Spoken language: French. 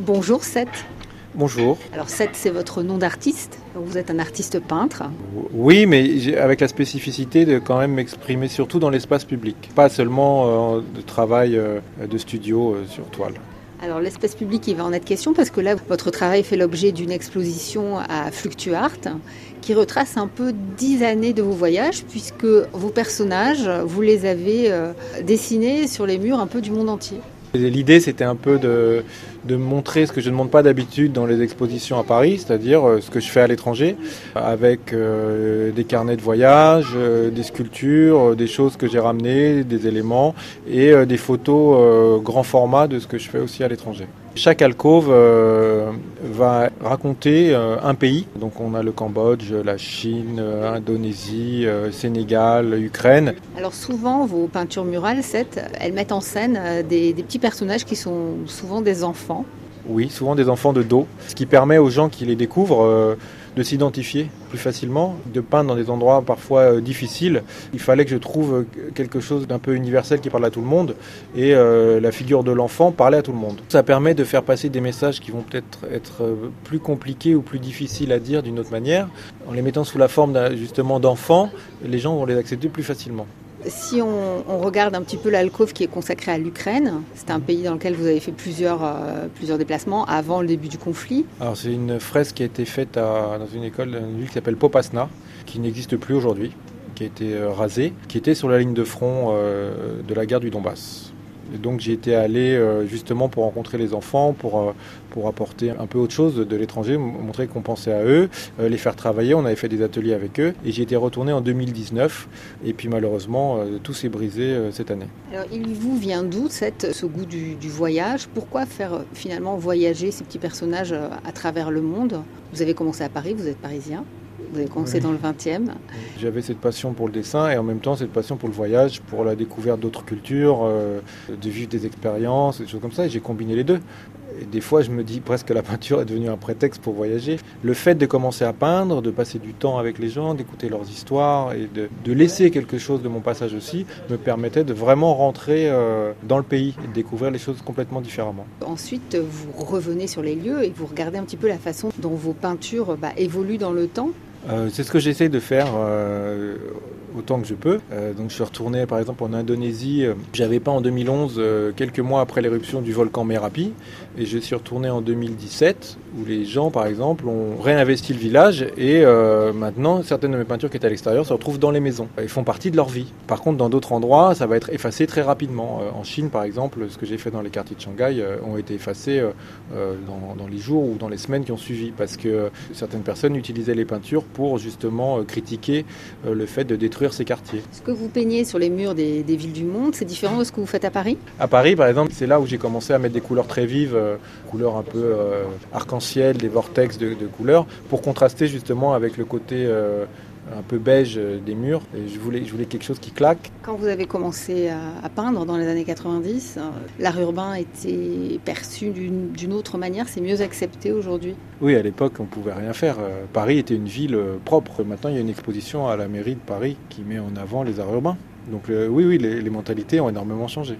Bonjour Seth. Bonjour. Alors Seth, c'est votre nom d'artiste. Vous êtes un artiste peintre. Oui, mais avec la spécificité de quand même m'exprimer surtout dans l'espace public, pas seulement euh, de travail euh, de studio euh, sur toile. Alors l'espace public, il va en être question parce que là, votre travail fait l'objet d'une exposition à Fluctuart qui retrace un peu dix années de vos voyages puisque vos personnages, vous les avez dessinés sur les murs un peu du monde entier. L'idée, c'était un peu de, montrer ce que je ne montre pas d'habitude dans les expositions à Paris, c'est-à-dire euh, ce que je fais à l'étranger, avec euh, des carnets de voyage, euh, des sculptures, des choses que j'ai ramenées, des éléments, et des photos grand format de ce que je fais aussi à l'étranger. Chaque alcôve va raconter un pays. Donc on a le Cambodge, la Chine, Indonésie, Sénégal, Ukraine. Alors souvent, vos peintures murales, elles mettent en scène des, des petits personnages qui sont souvent des enfants. Oui, souvent des enfants de dos, ce qui permet aux gens qui les découvrent euh, de s'identifier plus facilement, de peindre dans des endroits parfois euh, difficiles. Il fallait que je trouve quelque chose d'un peu universel qui parle à tout le monde et euh, la figure de l'enfant parlait à tout le monde. Ça permet de faire passer des messages qui vont peut-être être plus compliqués ou plus difficiles à dire d'une autre manière. En les mettant sous la forme justement d'enfants, les gens vont les accepter plus facilement. Si on, regarde un petit peu l'alcôve qui est consacrée à l'Ukraine, c'est un pays dans lequel vous avez fait plusieurs, euh, déplacements avant le début du conflit. Alors c'est une fresque qui a été faite dans une école, une ville qui s'appelle Popasna, qui n'existe plus aujourd'hui, qui a été euh, rasée, qui était sur la ligne de front euh, de la guerre du Donbass donc j'ai été allé euh, justement pour rencontrer les enfants, pour, euh, pour apporter un peu autre chose de l'étranger, montrer qu'on pensait à eux, euh, les faire travailler. On avait fait des ateliers avec eux et j'ai été retourné en 2019. Et puis malheureusement, tout s'est brisé cette année. Alors il vous vient d'où ce goût du voyage? Pourquoi faire finalement voyager ces petits personnages à travers le monde? Vous avez commencé à Paris, vous êtes parisien vous avez commencé dans le 20e. J'avais cette passion pour le dessin et en même temps cette passion pour le voyage, pour la découverte d'autres cultures, euh, de vivre des expériences, des choses comme ça. Et j'ai combiné les deux. Et des fois, je me dis presque que la peinture est devenue un prétexte pour voyager. Le fait de commencer à peindre, de passer du temps avec les gens, d'écouter leurs histoires et de, laisser quelque chose de mon passage aussi, me permettait de vraiment rentrer euh, dans le pays et de découvrir les choses complètement différemment. Ensuite, vous revenez sur les lieux et vous regardez un petit peu la façon dont vos peintures bah, évoluent dans le temps. Euh, c'est ce que j'essaie de faire euh, autant que je peux. Euh, donc je suis retourné par exemple en Indonésie. J'avais pas en 2011, quelques mois après l'éruption du volcan Merapi, et je suis retourné en 2017 où les gens par exemple ont réinvesti le village et maintenant certaines de mes peintures qui étaient à l'extérieur se retrouvent dans les maisons. Ils font partie de leur vie. Par contre dans d'autres endroits ça va être effacé très rapidement. en Chine par exemple, ce que j'ai fait dans les quartiers de Shanghai ont été effacés dans, les jours ou dans les semaines qui ont suivi parce que certaines personnes utilisaient les peintures pour justement euh, critiquer euh, le fait de détruire ces quartiers. Ce que vous peignez sur les murs des, villes du monde, c'est différent de ce que vous faites à Paris? À Paris, par exemple, c'est là où j'ai commencé à mettre des couleurs très vives, euh, couleurs un peu arc-en-ciel, des vortex de, couleurs, pour contraster justement avec le côté un peu beige des murs. Et je, voulais, je voulais quelque chose qui claque. Quand vous avez commencé à, peindre dans les années 90, euh, l'art urbain était perçu d'une autre manière, c'est mieux accepté aujourd'hui Oui, à l'époque, on ne pouvait rien faire. Euh, Paris était une ville euh, propre. Maintenant, il y a une exposition à la mairie de Paris qui met en avant les arts urbains. Donc oui, oui, les mentalités ont énormément changé.